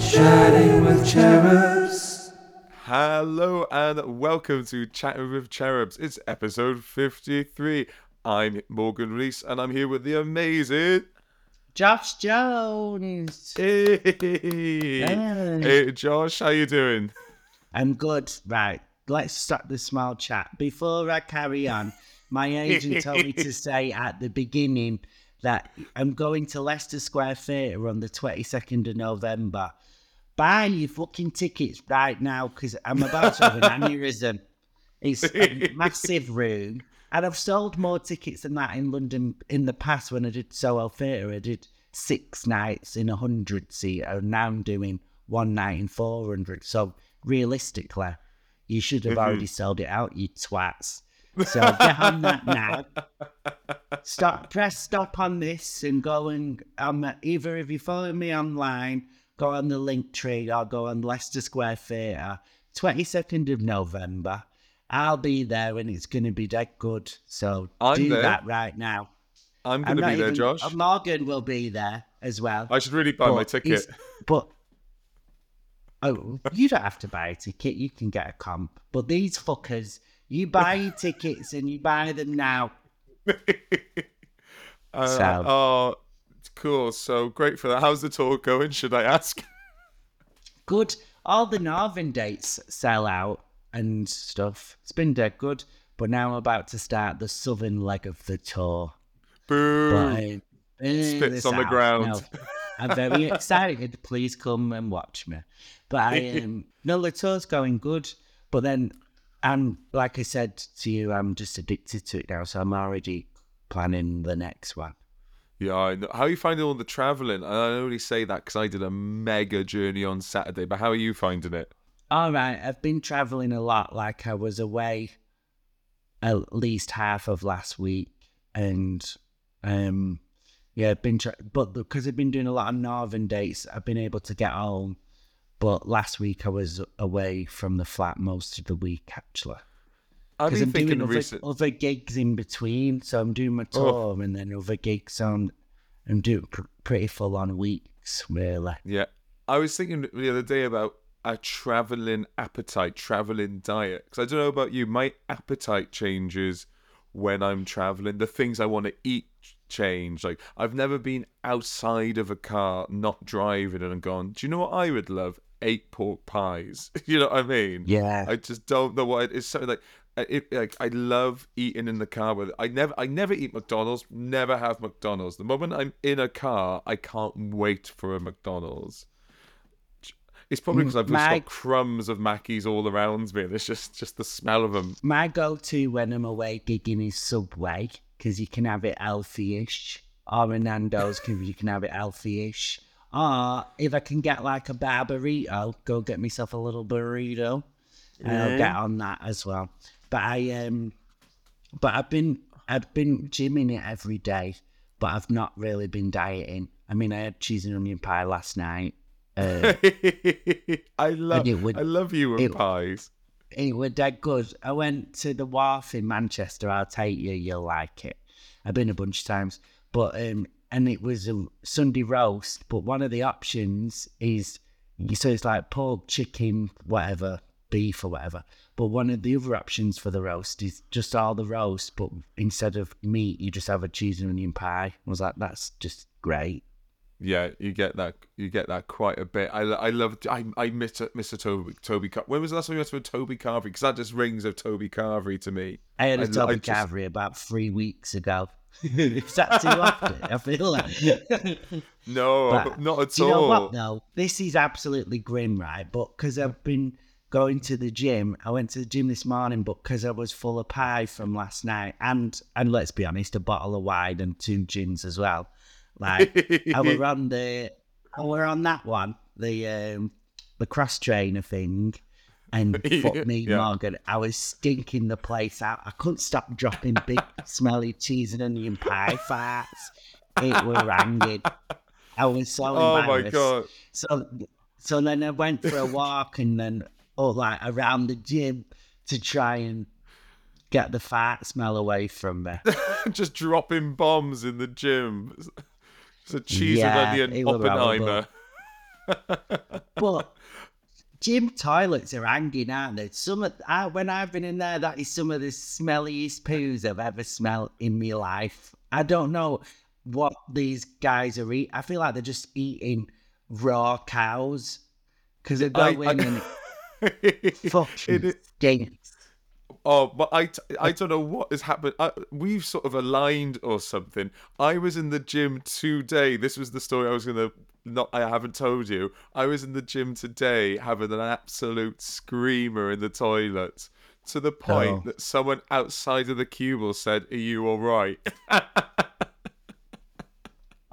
Chatting with Cherubs. Hello and welcome to Chatting with Cherubs. It's episode 53. I'm Morgan Rees and I'm here with the amazing. Josh Jones. Hey, Hey. hey Josh, how you doing? I'm good. Right. Let's start the small chat. Before I carry on, my agent told me to say at the beginning that I'm going to Leicester Square Theatre on the 22nd of November. Buy your fucking tickets right now because I'm about to have an aneurysm. It's a massive room. And I've sold more tickets than that in London in the past when I did Soho Theatre. I did six nights in a 100 seat, and now I'm doing one night in 400. So realistically, you should have mm-hmm. already sold it out, you twats. So get on that now. Stop, press stop on this and go and um, either if you follow me online, go on the link tree or go on Leicester Square Theatre, 22nd of November. I'll be there and it's going to be dead good. So I'm do there. that right now. I'm going to be there, even- Josh. uh, Morgan will be there as well. I should really buy my ticket. But oh, you don't have to buy a ticket. You can get a comp. But these fuckers, you buy your tickets and you buy them now. Uh, So- Oh, cool. So great for that. How's the tour going, should I ask? Good. All the northern dates sell out and stuff. It's been dead good. But now I'm about to start the southern leg of the tour. Boo. But, Spits on the ground. No, I'm very excited. Please come and watch me. But I um, no, the tour's going good. But then I'm like I said to you, I'm just addicted to it now. So I'm already planning the next one. Yeah, I know. How are you finding all the travelling? I only say that because I did a mega journey on Saturday, but how are you finding it? All right, I've been traveling a lot. Like I was away at least half of last week, and um, yeah, I've been. Tra- but because I've been doing a lot of northern dates, I've been able to get home. But last week I was away from the flat most of the week actually. I've Because been I'm doing thinking other, recent. other gigs in between, so I'm doing my oh. tour and then other gigs. So I'm, doing pr- pretty full on weeks, really. Yeah. I was thinking the other day about a traveling appetite, traveling diet. Because I don't know about you, my appetite changes when I'm traveling. The things I want to eat change. Like, I've never been outside of a car, not driving, and gone, do you know what I would love? Eight pork pies. you know what I mean? Yeah. I just don't know what it is. Something like. It, like I love eating in the car with I never I never eat McDonald's never have McDonald's the moment I'm in a car I can't wait for a McDonald's it's probably because I've just got crumbs of Mackies all around me and it's just just the smell of them My go-to when I'm away gigging is Subway because you can have it healthy-ish, or Nando's because you can have it healthy-ish. Or if I can get like a bar burrito, go get myself a little burrito, and I'll get on that as well. But I um, but I've been I've been gymming it every day, but I've not really been dieting. I mean, I had cheese and onion pie last night. Uh, I love would- I love you and it- pies it were dead good. I went to the wharf in Manchester. I'll take you, you'll like it. I've been a bunch of times, but um, and it was a Sunday roast. But one of the options is so it's like pork, chicken, whatever, beef or whatever. But one of the other options for the roast is just all the roast, but instead of meat, you just have a cheese and onion pie. I was like, that's just great. yeah you get that you get that quite a bit I, I love I, I miss a Toby Toby Car- when was the last time you went to a Toby Carvery because that just rings of Toby Carvery to me I had a I- Toby I just- Carvery about three weeks ago. Is that too often? I feel that. no But not at Do you know all what though? This is absolutely grim, right? But because I've been going to the gym, I went to the gym this morning, but because I was full of pie from last night, and and let's be honest, a bottle of wine and two gins as well. Like I were on the, I were on that one, the um, the cross trainer thing. And fuck me, Yeah. Morgan, I was stinking the place out. I couldn't stop dropping big, smelly cheese and onion pie farts. It were hanging. I was so oh my god So, so then I went for a walk and then, oh, like around the gym to try and get the fart smell away from me. just dropping bombs in the gym. It's a cheese Yeah, and onion Oppenheimer. but gym toilets are hanging, aren't they? Some of, I, when I've been in there, that is some of the smelliest poos I've ever smelled in my life. I don't know what these guys are eating. I feel like they're just eating raw cows because they go I- in I- and it fucking It- stinks. Oh, but I, t- I don't know what has happened. I, we've sort of aligned or something. I was in the gym today. This was the story I was gonna not. I haven't told you. I was in the gym today having an absolute screamer in the toilet to the point Oh. that someone outside of the cubicle said, "Are you all right?"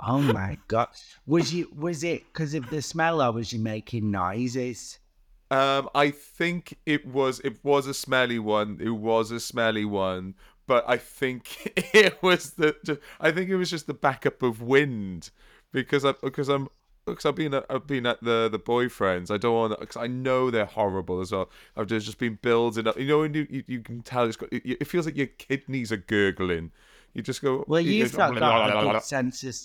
Oh my god! Was you? Was it because of the smell, or was you making noises? Um, I think it was it was a smelly one. It was a smelly one, but I think it was the. I think it was just the backup of wind, because I because I'm because I've been at, I've been at the the boyfriends. I don't want because I know they're horrible as well. I've just just been building up. You know when you you, you can tell it's got it, it feels like your kidneys are gurgling. You just go. Well, you you've not got a good sense of.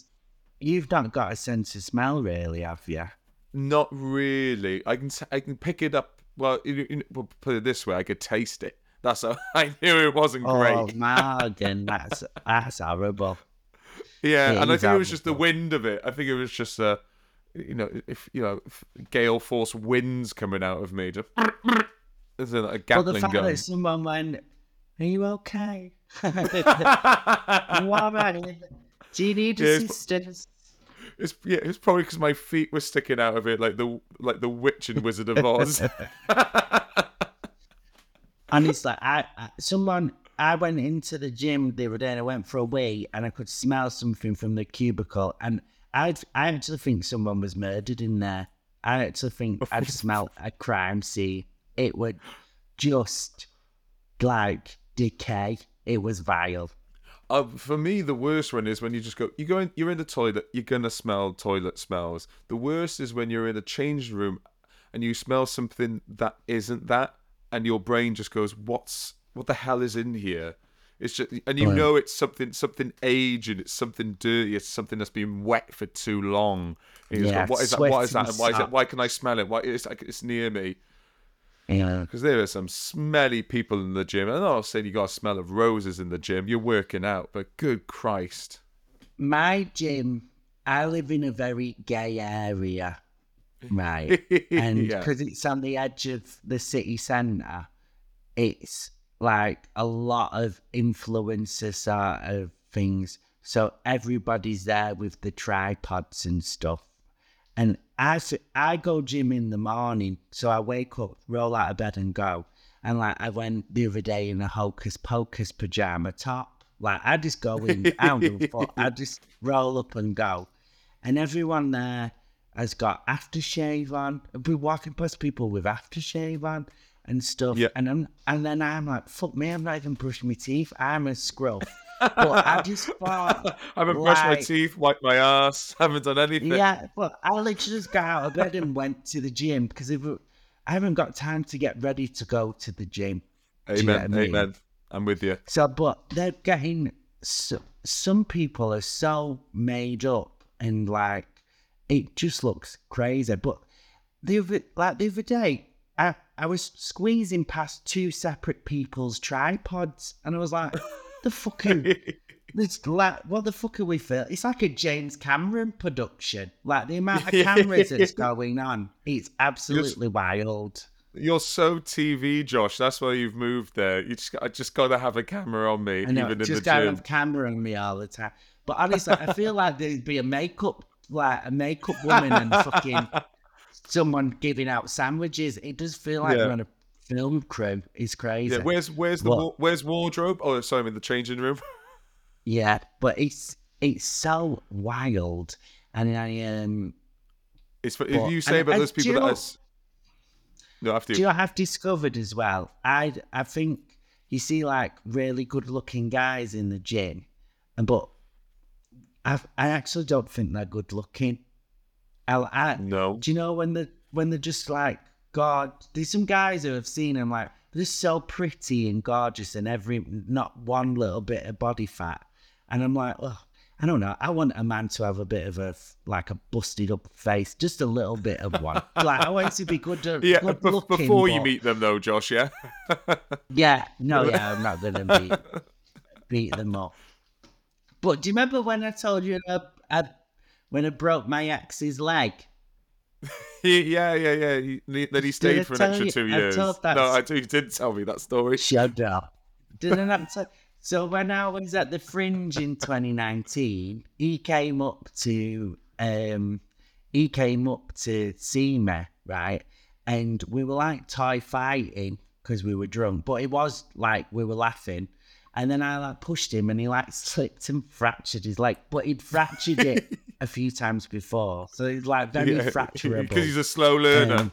You've not got a sense of smell, really, have you? Not really. I can I can pick it up. Well, you, you, well, put it this way, I could taste it. That's how I knew it wasn't Oh, great. Oh, Martin, that's that's horrible. Yeah, Yeah, and I think it was just the wind of it. I think it was just uh, you know, if you know, if gale force winds coming out of me, just as in a But the Gatling fact gun. that someone went, "Are you okay? you all right? Do you need Yeah, assistance?" It's yeah, it's probably because my feet were sticking out of it, like the like the witch and Wizard of Oz. And it's like I, I someone I went into the gym the other day and I went for a wee and I could smell something from the cubicle and I I actually think someone was murdered in there. I actually think I'd smelled a crime scene. It would just like decay. It was vile. Uh, for me, the worst one is when you just go, you go in, you're in the toilet, you're gonna smell toilet smells. The worst is when you're in a change room and you smell something that isn't that, and your brain just goes, "What's what the hell is in here?" It's just, and you Right. know it's something, something aged, it's something dirty, it's something that's been wet for too long. And you just Yeah, go, what is that? What is that? And why is it? Why can I smell it? Why it's like it's near me? Yeah. Because there are some smelly people in the gym. I'm not saying you got a smell of roses in the gym. You're working out, but good Christ. My gym, I live in a very gay area, right? and Yeah. because it's on the edge of the city centre, it's like a lot of influencer sort of things. So everybody's there with the tripods and stuff. And I, I go gym in the morning, so I wake up, roll out of bed, and go. And like I went the other day in a hocus pocus pajama top. Like I just go in, I don't fuck. I just roll up and go. And everyone there has got aftershave on. I've been walking past people with aftershave on and stuff. Yeah. And I'm, and then I'm like, fuck me, I'm not even brushing my teeth. I'm a scruff. But I just thought, I haven't brushed my teeth, wiped my ass, haven't done anything. yeah, but I literally just got out of bed and went to the gym because if I haven't got time to get ready to go to the gym. Do you know Amen. I mean? Amen. I'm with you. So, but they're getting so, some people are so made up and like it just looks crazy. But the other, like the other day, I I was squeezing past two separate people's tripods, and I was like, the fucking. It's like, what the fuck are we for? It's like a James Cameron production. Like the amount of cameras that's going on, it's absolutely wild. You're so TV, Josh. That's why you've moved there. You just, I just got to have a camera on me, I know, even in the gotta gym. have a camera on me all the time. But honestly, I feel like there'd be a makeup, like a makeup woman and fucking someone giving out sandwiches. It does feel like Yeah. we're on a film crew. is crazy. Yeah, where's where's the wa- where's wardrobe? Oh, sorry, I'm in the changing room. Yeah, but it's it's so wild, and I um, It's for, But- if you say about those people that know- are. No, after do you. know I've discovered as well? I I think you see like really good looking guys in the gym, and but I I actually don't think they're good looking. I, I No. Do you know when the when they're just like God? There's some guys who have seen them like they're so pretty and gorgeous and every not one little bit of body fat, and I'm like, oh, I don't know. I want a man to have a bit of a like a busted up face, just a little bit of one. like I want to be good, uh, Yeah, good be- looking. before you meet them though, Josh. Yeah. Yeah, no, yeah, I'm not gonna beat beat them up. But do you remember when I told you I, I, when I broke my ex's leg? He, yeah, yeah, yeah. He, then he stayed for an extra you- two I years. that No, I do. You did tell me that story. Shut up. Didn't tell- So when I was at the Fringe in 2019, he came up to um, he came up to see me, right? And we were like toy fighting because we were drunk, but it was like we were laughing. And then I like pushed him, and he like slipped and fractured his leg, but he'd fractured it a few times before, so he's like very fracturable. because he's a slow learner. Um,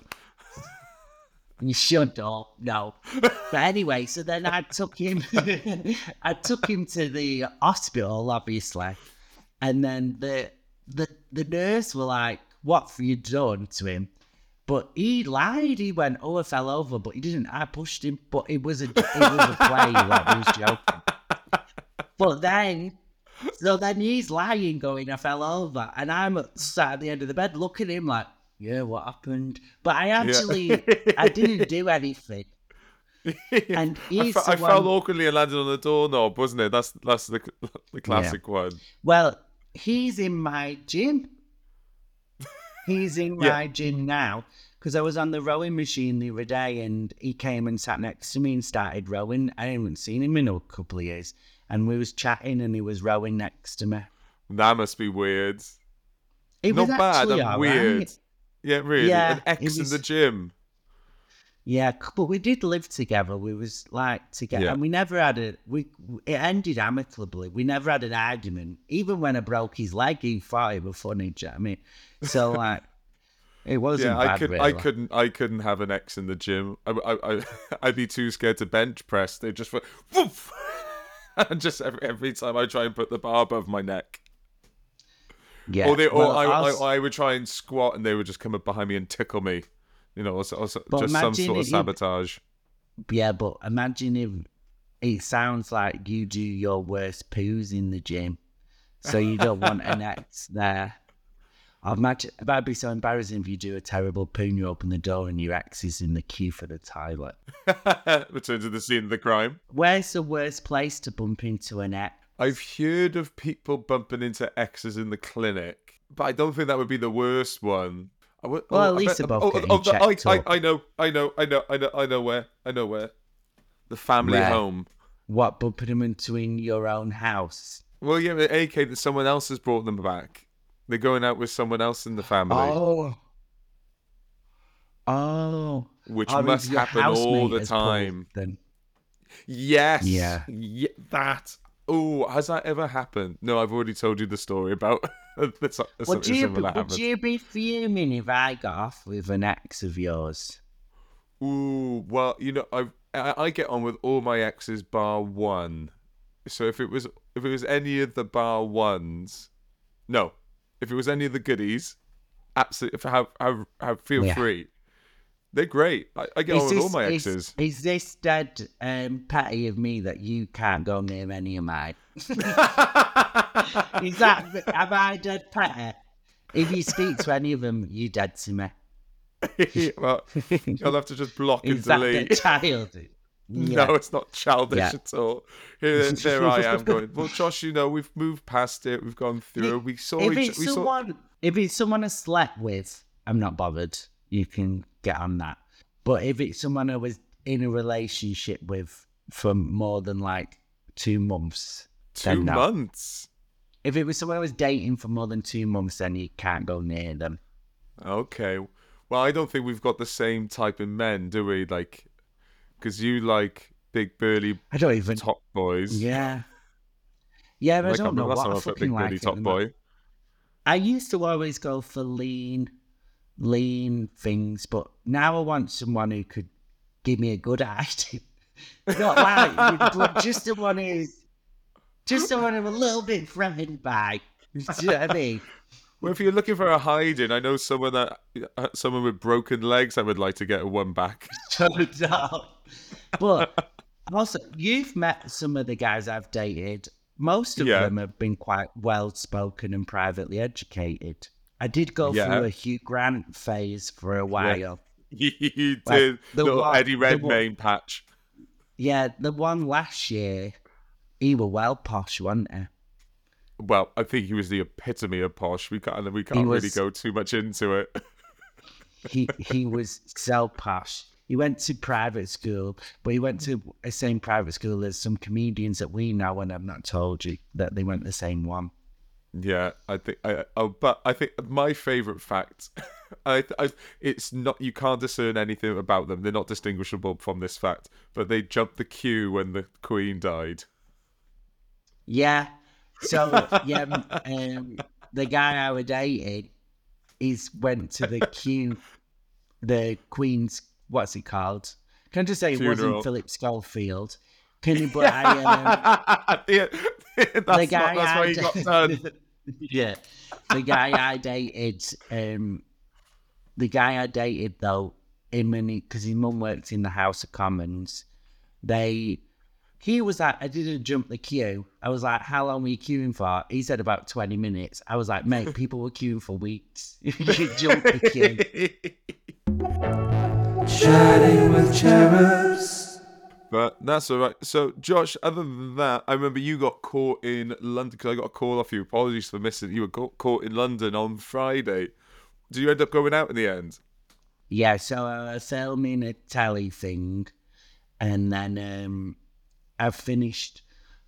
you should up, no. But anyway, so then I took him I took him to the hospital, obviously. And then the the the nurse were like, What have you done to him? But he lied. He went, Oh, I fell over, but he didn't. I pushed him, but it was a it was a play, like he was joking. But then so then he's lying, going, I fell over. And I'm sat at the end of the bed looking at him like, yeah, what happened? But I actually, I didn't do anything. And I, he's fe- I fell awkwardly and landed on the doorknob, wasn't it? That's that's the the classic one. Well, he's in my gym. He's in Yeah. my gym now because I was on the rowing machine the other day and he came and sat next to me and started rowing. I haven't seen him in a couple of years. And we was chatting and he was rowing next to me. That must be weird. It Not was bad, actually and all weird. Yeah, really. Yeah, An ex it in the gym. Yeah, but we did live together. We was like together, Yeah. and we never had a. We it ended amicably. We never had an argument. Even when I broke his leg, he thought it was funny. Do you know I mean? So like, it wasn't Yeah, I bad. could. really. I couldn't. I couldn't have an ex in the gym. I, I, I, I'd be too scared to bench press. They just went, woof, and just every, every time I try and put the bar above my neck, Yeah. or they, or well, I, I, I would try and squat, and they would just come up behind me and tickle me. You know, or, or just some sort of sabotage. yeah, but imagine if it sounds like you do your worst poos in the gym, so you don't want an ex there. I imagine that'd be so embarrassing if you do a terrible poo and you open the door and your ex is in the queue for the toilet. Return to the scene of the crime. Where's the worst place to bump into an ex? I've heard of people bumping into exes in the clinic, but I don't think that would be the worst one. I Well, oh, at I least they're oh, getting oh, I, I. I know, I know, I know, I know, I know where, I know where. The family Where? home. What, but bumping them into in your own house? Well, yeah, but AK that someone else has brought them back. They're going out with someone else in the family, Oh. Oh. which Oh, must your happen all the time. Then. Yes. Yeah. Yeah. That. Oh, has that ever happened? No, I've already told you the story about that's, that's Would you, would happened. you be fuming if I got off with an ex of yours? Ooh, well, you know, I I I get on with all my exes bar one. So if it was if it was any of the bar ones, no, if it was any of the goodies, absolutely, have have, have feel Yeah. free. They're great. I, I get on with all my is- exes. Is, this dead um, petty of me that you can't go near any of mine? is that am I dead petty? If you speak to any of them, you dead to me. well, you'll have to just block and Is that delete. child? Yeah. No, it's not childish Yeah. at all. Here, there I am going. Well, Josh, you know we've moved past it. We've gone through. We saw if each. it's We saw. someone, if it's someone I slept with, I'm not bothered. You can get on that. But if it's someone I was in a relationship with for more than like two months, Two months. If it was someone I was dating for more than two months, then you can't go near them. Okay. Well, I don't think we've got the same type of men, do we? Like, because you like big burly I don't even. top boys. Yeah. Yeah, but I don't know what I fucking big like. top boy. I used to always go for lean, lean things, but now I want someone who could give me a good idea. Not like, but just someone who's just someone I'm a little bit threatened by. Do you know what I mean? Well, if you're looking for a hiding, I know someone that uh, someone with broken legs. I would like to get one back. Shut up. But also, you've met some of the guys I've dated, most of Yeah. them have been quite well spoken and privately educated. I did go Yeah. through a Hugh Grant phase for a while. you did Like, the little one- Eddie the one- Redmayne patch. Yeah, the one last year, he were well posh, wasn't he? Well, I think he was the epitome of posh. We can't we can't really go too much into it. He he was so posh. He went to private school, but he went to the same private school as some comedians that we know, and I've not told you that they went the same one. Yeah, I think. I, oh, but I think my favorite fact, I, I, it's not. You can't discern anything about them. They're not distinguishable from this fact. But they jumped the queue when the Queen died. Yeah. So yeah, um, the guy I was dating, he's went to the queue, the Queen's what's it called? Can I just say it wasn't Philip Schofield? Can you? But I, um, yeah, that's, the not- guy that's I why he got yeah, the guy I dated, um, the guy I dated though, him and because his mum worked in the House of Commons, they. He was like, I didn't jump the queue. I was like, how long were you queuing for? He said about 20 minutes. I was like, mate, people were queuing for weeks. you jumped the queue. Chatting with cherubs. But that's all right. So, Josh, other than that, I remember you got caught in London because I got a call off you. Apologies for missing. You were caught, caught in London on Friday. Did you end up going out in the end? Yeah, so I was filming a telly thing, and then um, I finished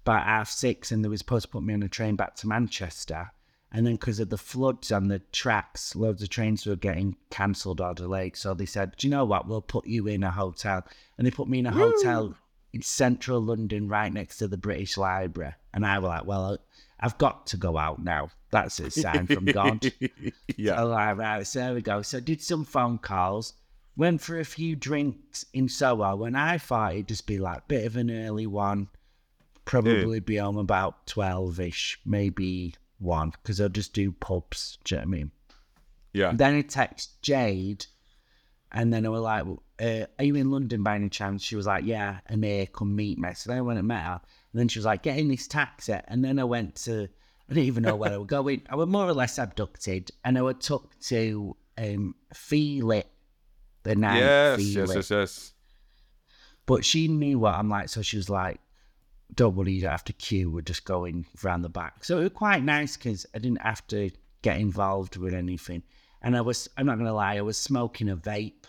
by half six, and they were supposed to put me on a train back to Manchester. And then because of the floods on the tracks, loads of trains were getting cancelled or delayed. So they said, "Do you know what? We'll put you in a hotel." And they put me in a hotel in central London, right next to the British Library. And I was like, "Well, I've got to go out now. That's a sign from God." yeah. Oh, right, right. So there we go. So did some phone calls, went for a few drinks in Soho, when I thought it'd just be like bit of an early one, probably be home about 12 ish, maybe one, because I'll just do pubs. Do you know what I mean? Yeah. Then I text Jade, and then I was like, well, uh, Are you in London by any chance? She was like, Yeah, I'm here, come meet me. So then I went and met her. And then she was like, Get in this taxi. And then I went to, I didn't even know where I was going. I was more or less abducted, and I was took to um, Feel It the night. Yes, yes, yes, yes. But she knew what I'm like, so she was like, "Don't worry, you don't have to queue. We're just going round the back." So it was quite nice because I didn't have to get involved with anything. And I was, I'm not gonna lie, I was smoking a vape.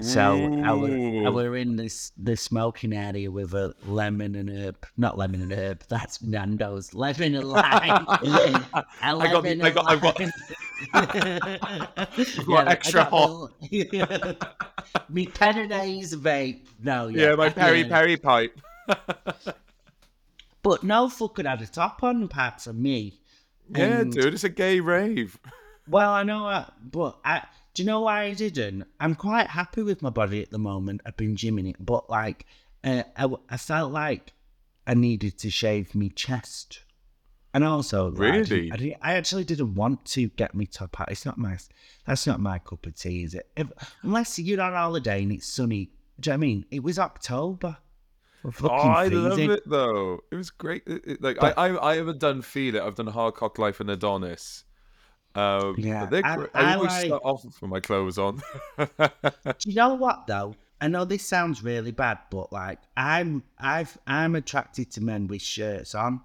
So I were, I were in this the smoking area with a lemon and herb, not lemon and herb. That's Nando's lemon and lime. I got the- I got- lime. got Yeah, I extra got the- Me Penadays vape. No, yeah, Yeah, my Perry yeah. Perry pipe. But no fucker had a top on, apart from me. Yeah, And- dude, it's a gay rave. Well, I know that, but I, do you know why I didn't? I'm quite happy with my body at the moment. I've been gymming it, but like, uh, I, I felt like I needed to shave me chest. And also, like, Really? I, didn't- I actually didn't want to get me top hat. It's not my, that's not my cup of tea, is it? If, unless you're on holiday and it's sunny. Do you know what I mean? It was October. Oh, I love it though. It was great. It- it- like But- I, I, I haven't done Feel It. I've done Hard Cock Life and Adonis. Um, Yeah, but they're I- great. I I, always like- start off with my clothes on. Do you know what though? I know this sounds really bad, but like I'm I've I'm attracted to men with shirts on.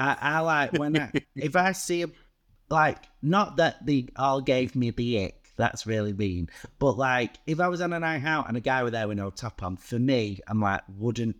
I, I like when I if I see a like not that they all gave me the ick, that's really mean. But like if I was on a night out and a guy were there with no top on, for me, I'm like, wouldn't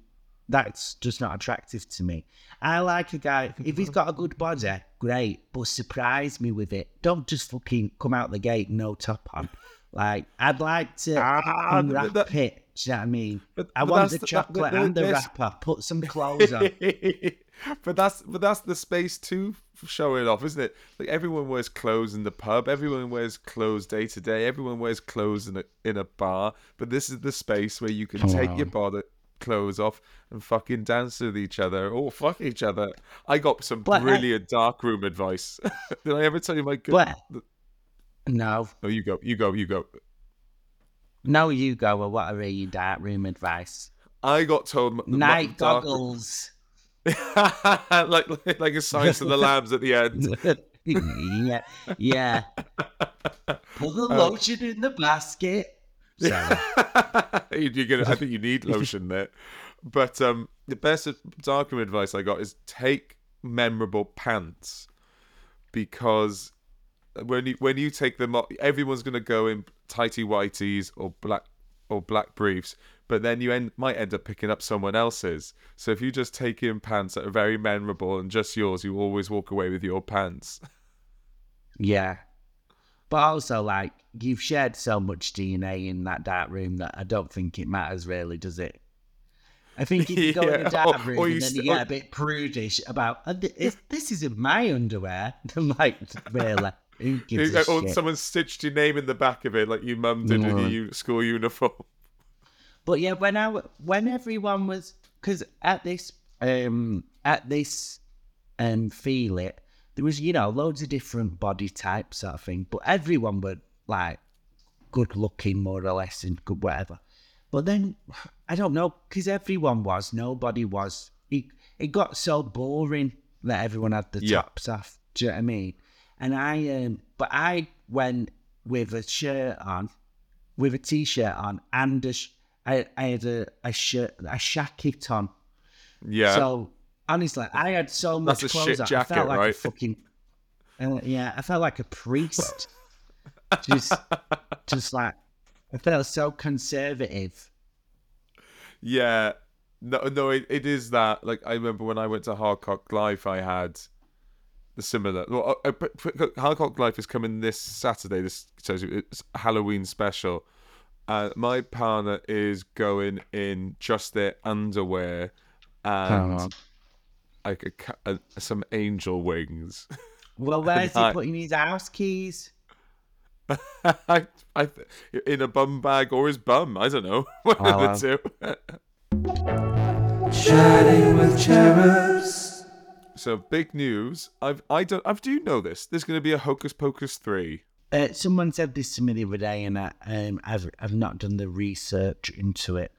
that's just not attractive to me. I like a guy if he's got a good body, great, but surprise me with it. Don't just fucking come out the gate no top on. Like I'd like to Ah, unwrap that- it. Do you know what I mean? But- I but want the that- chocolate that- and the there's- wrapper. Put some clothes on. but that's but that's the space to show it off, isn't it? Like everyone wears clothes in the pub, everyone wears clothes day to day, everyone wears clothes in a in a bar. But this is the space where you can take your body clothes off and fucking dance with each other or fuck each other. I got some But I- brilliant dark room advice. Did I ever tell you my good? But no, Oh, you go, you go, you go. No, you go. Or what are your dark room advice? I got told Night goggles. like like a Silence of the Lambs at the end. yeah, yeah. Put the Uh, lotion in the basket. Sorry. You're gonna. I think you need lotion there. But um, the best darkroom advice I got is take memorable pants because when you when you take them off, everyone's gonna go in tighty whities or black or black briefs. But then you end, might end up picking up someone else's. So if you just take in pants that are very memorable and just yours, you always walk away with your pants. Yeah. But also, like, you've shared so much DNA in that dark room that I don't think it matters really, does it? I think if you go in Yeah, a dark or- room or you and then st- you get or- a bit prudish about, "Uh, th- is- this isn't my underwear. I'm like, really? Who gives a or shit? someone stitched your name in the back of it like your mum did with your u- school uniform. But yeah, when I when everyone was because at this um at this um feel it there was you know loads of different body types sort of thing, but everyone were like good looking more or less and good whatever. But then I don't know because everyone was nobody was. It it got so boring that everyone had the Yeah. tops off. Do you know what I mean? And I um but I went with a shirt on with a t-shirt on and a sh- I, I had a, a shirt a jacket on. Yeah. So honestly, I had so much That's a clothes shit on. I jacket, felt like a right? fucking uh, yeah. I felt like a priest. just just like I felt so conservative. Yeah, no, no, it, it is that. Like I remember when I went to Hardcock Life, I had the similar. Well, uh, uh, but- but Life is coming this Saturday. This so it's Halloween special. Uh, my partner is going in just their underwear and like a, ca- a, some angel wings. Well, where's he I- putting his house keys? I, I, in a bum bag or his bum. I don't know. One Oh, wow. of the two. Chatting with cherubs. So big news. I've I don't I do you know this. There's going to be a Hocus Pocus three. Uh, someone said this to me the other day, and I, um, I've I've not done the research into it.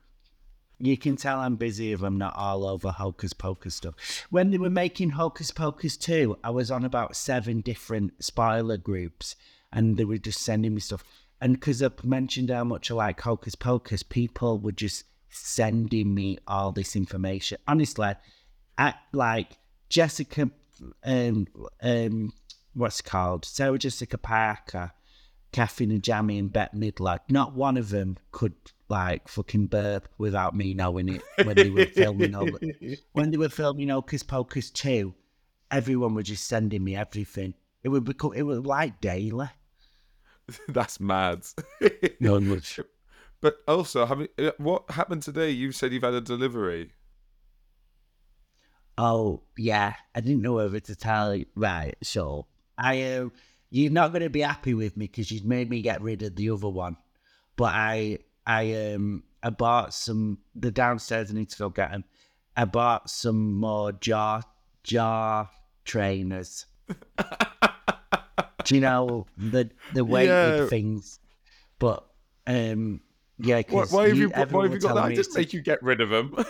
You can tell I'm busy if I'm not all over Hocus Pocus stuff. When they were making Hocus Pocus 2, I was on about seven different spoiler groups and they were just sending me stuff. And because I've mentioned how much I like Hocus Pocus, people were just sending me all this information. Honestly, I like Jessica, um, um, what's it called? Sarah Jessica Parker, Kathy Najimy, and Bette Midler. Not one of them could like fucking burp without me knowing it when they were filming. All, when they were filming Hocus Pocus two, everyone was just sending me everything. It would become it was like daily. That's mad. No much. but also, what happened today? You said you've had a delivery. Oh yeah, I didn't know whether to tell you. Right, so I, uh, you're not going to be happy with me because you've made me get rid of the other one. But I, I, um, I bought some. The downstairs, I need to go get them. I bought some more jaw jaw trainers. Do you know the the weighted Yeah. things? But um, yeah, Why, why have you, why have you got that? I to- make you get rid of them.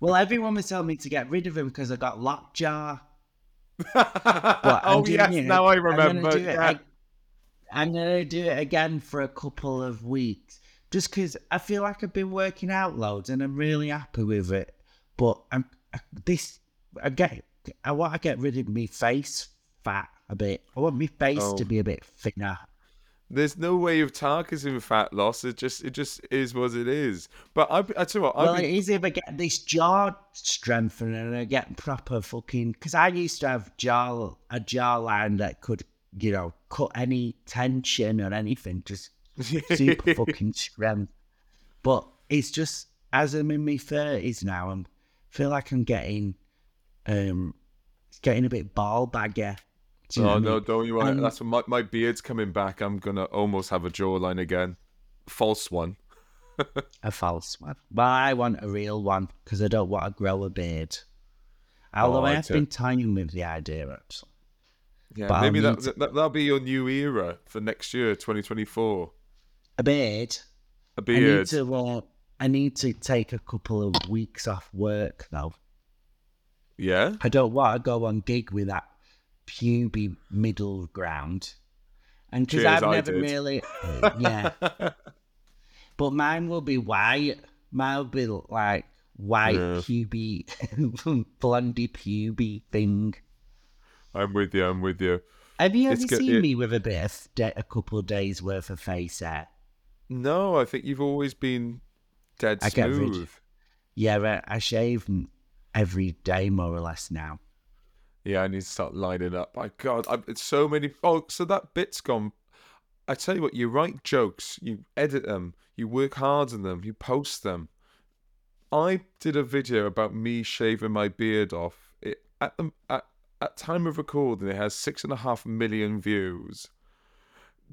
Well, everyone was telling me to get rid of him because I got lockjaw. oh I'm yes, it- now I I'm gonna remember. it yeah. I'm gonna do it again for a couple of weeks, just because I feel like I've been working out loads and I'm really happy with it. But I'm I- this. I get. I want to get rid of my face fat a bit. I want my face Oh. to be a bit thinner. There's no way of targeting fat loss. It just it just is what it is. But I I tell you what, Well, I've it been, is if I get this jaw strengthening and I get proper fucking. Because I used to have jaw a jawline that could, you know, cut any tension or anything, just super fucking strength. But it's just as I'm in my thirties now, I'm feel like I'm getting, um, getting a bit ball baggy. Do oh I no, mean? don't you worry. Um, That's when my, my beard's coming back. I'm gonna almost have a jawline again, false one. a false one. But I want a real one because I don't want to grow a beard. Although Oh, I I have do. been toying with the idea actually. Yeah, But maybe that, need- that that'll be your new era for next year, 2024. A beard. A beard. I need to. Uh, I need to take a couple of weeks off work though. Yeah. I don't want to go on gig with that puby middle ground. And because I've never really, yeah. but mine will be white. Mine will be like white Yeah. puby, blondie puby thing. I'm with you. I'm with you. Have you ever seen it- me with a bit of de- a couple of days worth of face hair? No, I think you've always been dead I get rid- smooth. Yeah, I shave every day more or less now. Yeah, I need to start lining up. My God, I, it's so many. Oh, so that bit's gone. I tell you what, you write jokes, you edit them, you work hard on them, you post them. I did a video about me shaving my beard off. It at the at, at time of recording, it has six and a half million views.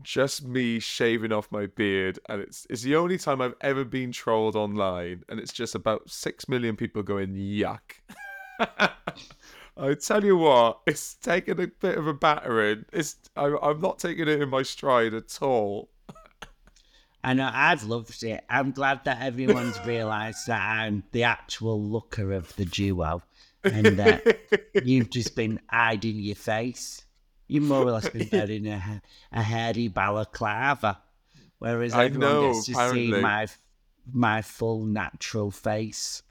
Just me shaving off my beard, and it's it's the only time I've ever been trolled online, and it's just about six million people going yuck. I tell you what, it's taken a bit of a battering. It's I, I'm not taking it in my stride at all. I know I've loved it. I'm glad that everyone's realised that I'm the actual looker of the duo, and that you've just been hiding your face. You've more or less been wearing a, a hairy balaclava, whereas everyone know, gets to apparently. see my my full natural face.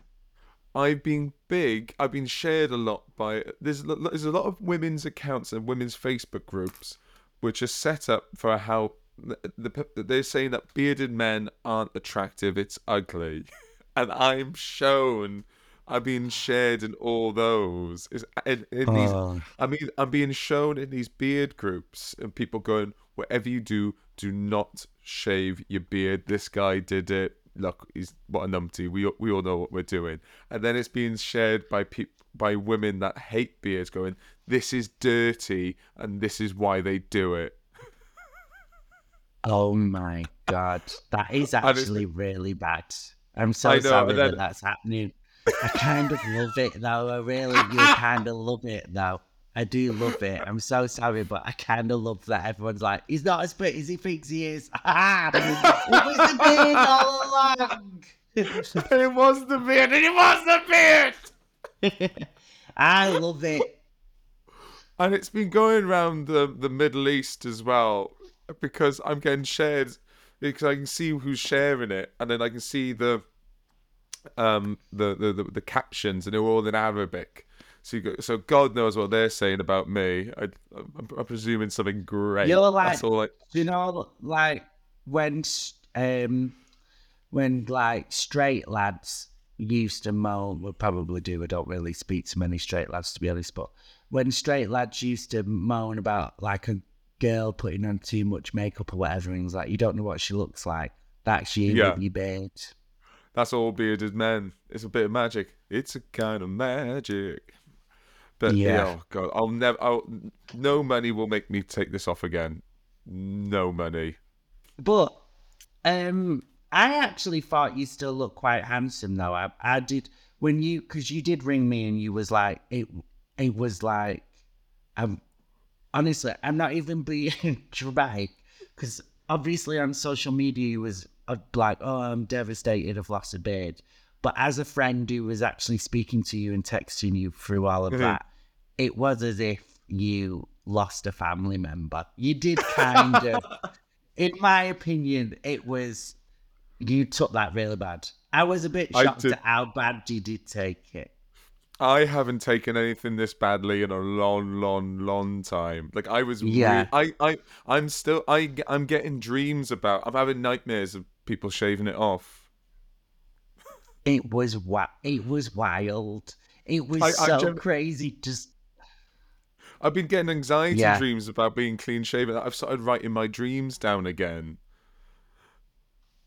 I've been big. I've been shared a lot by there's a there's a lot of women's accounts and women's Facebook groups which are set up for how the, the, they're saying that bearded men aren't attractive. It's ugly, and I'm shown. I've been shared in all those. It's, in, in these, Oh. I mean, I'm being shown in these beard groups, and people going, "Whatever you do, do not shave your beard." This guy did it. Look, he's what a numpty. We we all know what we're doing, and then it's being shared by peop by women that hate beards, going, "This is dirty, and this is why they do it." Oh my god, that is actually really bad. I'm so know, sorry then- that that's happening. I kind of love it though. I really do kind of love it though. I do love it. I'm so sorry, but I kind of love that everyone's like, he's not as pretty as he thinks he is. It was the beard all along. it was the beard, and it was the beard. I love it. and it's been going around the the Middle East as well because I'm getting shared because I can see who's sharing it, and then I can see the um the the the, the captions, and they're all in Arabic. So go, so God knows what they're saying about me. I, I'm, I'm presuming something great. You're like-. I, you know, like when um when like straight lads used to moan, well, probably do. I don't really speak to many straight lads to be honest, but when straight lads used to moan about like a girl putting on too much makeup or whatever, and it's like you don't know what she looks like. That's you Yeah. beard. That's all bearded men. It's a bit of magic. It's a kind of magic. But Yeah. oh god, I'll never. I'll, no money will make me take this off again. No money. But um, I actually thought you still look quite handsome though. I, I did when you because you did ring me and you was like it. It was like I'm honestly I'm not even being dramatic because obviously on social media you was uh, like oh I'm devastated I've lost a beard. But as a friend who was actually speaking to you and texting you through all of Mhm. that, it was as if you lost a family member. You did kind of in my opinion, it was you took that really bad. I was a bit shocked at how bad you did take it. I haven't taken anything this badly in a long, long, long time. Like I was, Yeah. yeah. I, I, I'm still, I, I'm getting dreams about. I'm having nightmares of people shaving it off. It was wa- It was wild. It was I- so gen- crazy. Just I've been getting anxiety Yeah. dreams about being clean shaven. I've started writing my dreams down again,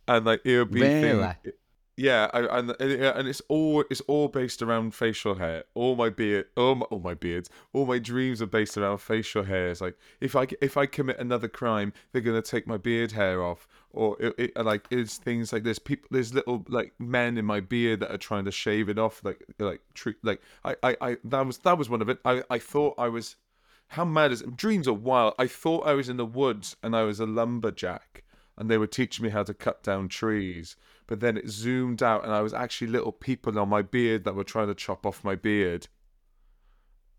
and like it'll be Really? thing- yeah, and and it's all it's all based around facial hair. All my beard, all my, all my beards, all my dreams are based around facial hair. It's like if I if I commit another crime, they're gonna take my beard hair off, or it, it, like it's things like this. People, there's little like men in my beard that are trying to shave it off, like like tr- like I, I I that was that was one of it. I I thought I was. How mad is it? Dreams are wild. I thought I was in the woods and I was a lumberjack and they were teaching me how to cut down trees. But then it zoomed out and I was actually little people on my beard that were trying to chop off my beard.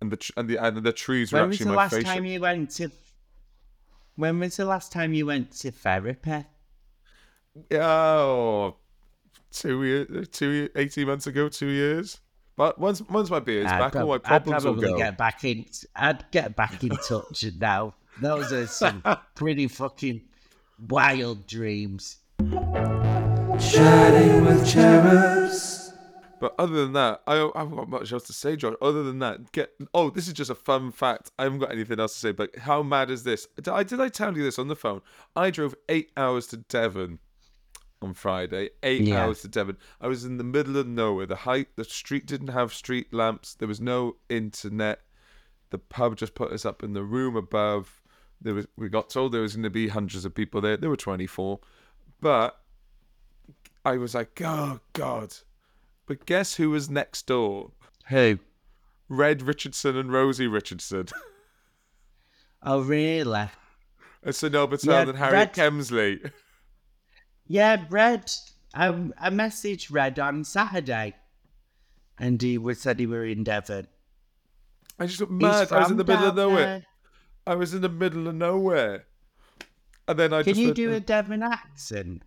and the and the and the trees were actually When was the last facial. time you went to? When was the last time you went to therapy? Oh, two years, two year, eighteen months ago, two years. But once once my beard's I'd back, all my prob- problems I'd will probably go. get back in. I'd get back in touch now. Those are some pretty fucking wild dreams. Chatting with cherubs. But other than that, I, I haven't got much else to say, John. Other than that, get oh, this is just a fun fact. I haven't got anything else to say. But how mad is this? Did I, did I tell you this on the phone? I drove eight hours to Devon on Friday. Eight Yeah. hours to Devon. I was in the middle of nowhere. The height, the street didn't have street lamps. There was no internet. The pub just put us up in the room above. There was we got told there was going to be hundreds of people there. There were twenty four, but I was like, oh god. But guess who was next door? Who? Red Richardson and Rosie Richardson. Oh, really? and Sir Norbert Yeah, and Harry Red- Kemsley. Yeah, Red. I, I messaged Red on Saturday, and he was said he were in Devon. I just He's mad. I was in the middle of nowhere. there. I was in the middle of nowhere. And then I Can you went, do uh, a Devon accent?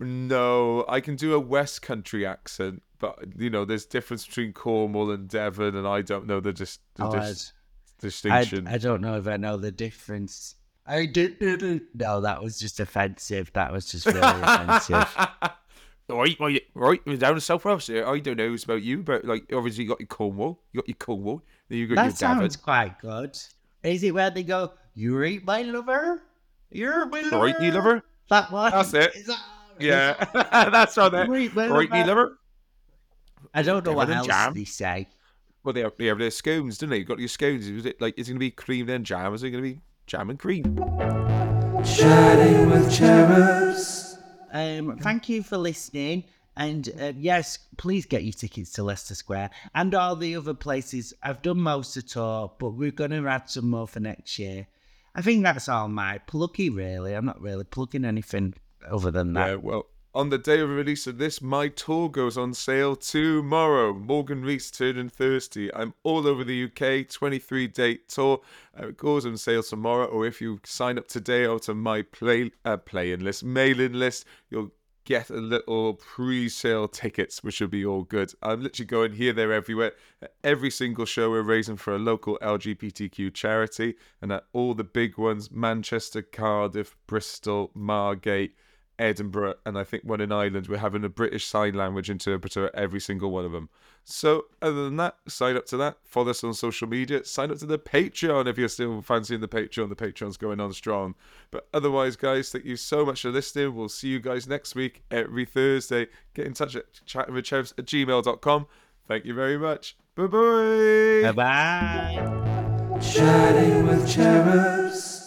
No, I can do a West Country accent, but you know, there's difference between Cornwall and Devon, and I don't know the, dis- the Oh, dis- I, distinction. I don't know if I know the difference. I didn't. No, that was just offensive. That was just really offensive. right, right, right. We're down in South Wales. here. I don't know about you, but like obviously you got your Cornwall, you got your Cornwall, then you got That your Devon. sounds quite good. Is it where they go, you right, my lover? You're my lover. Right, you lover? That one? That's it. Is that- Yeah, that's right there. Right, my Right, you lover. lover? I don't know what Devon else and jam. they say. Well, they have, they have their scones, don't they? You got your scones. Is it like is it gonna be cream then jam? Or is it gonna be jam and cream? Chatting with cherubs. Um, thank you for listening. And uh, yes, please get your tickets to Leicester Square and all the other places. I've done most of the tour, but we're going to add some more for next year. I think that's all my plucky, really. I'm not really plugging anything other than that. Yeah, well, on the day of release of this, my tour goes on sale tomorrow. Morgan Rees turning thirsty. I'm all over the UK, 23 date tour. Uh, it goes on sale tomorrow, or if you sign up today or to my play uh, playing list, mailing list, you'll get a little pre-sale tickets, which will be all good. I'm literally going here, there, everywhere. At every single show we're raising for a local LGBTQ charity, and at all the big ones: Manchester, Cardiff, Bristol, Margate. Edinburgh, and I think one in Ireland. We're having a British Sign Language interpreter at every single one of them. So, other than that, sign up to that. Follow us on social media. Sign up to the Patreon if you're still fancying the Patreon. The Patreon's going on strong. But otherwise, guys, thank you so much for listening. We'll see you guys next week, every Thursday. Get in touch at chattingwithcherubs at gmail.com. Thank you very much. Bye bye. Bye bye. Chatting with cherubs.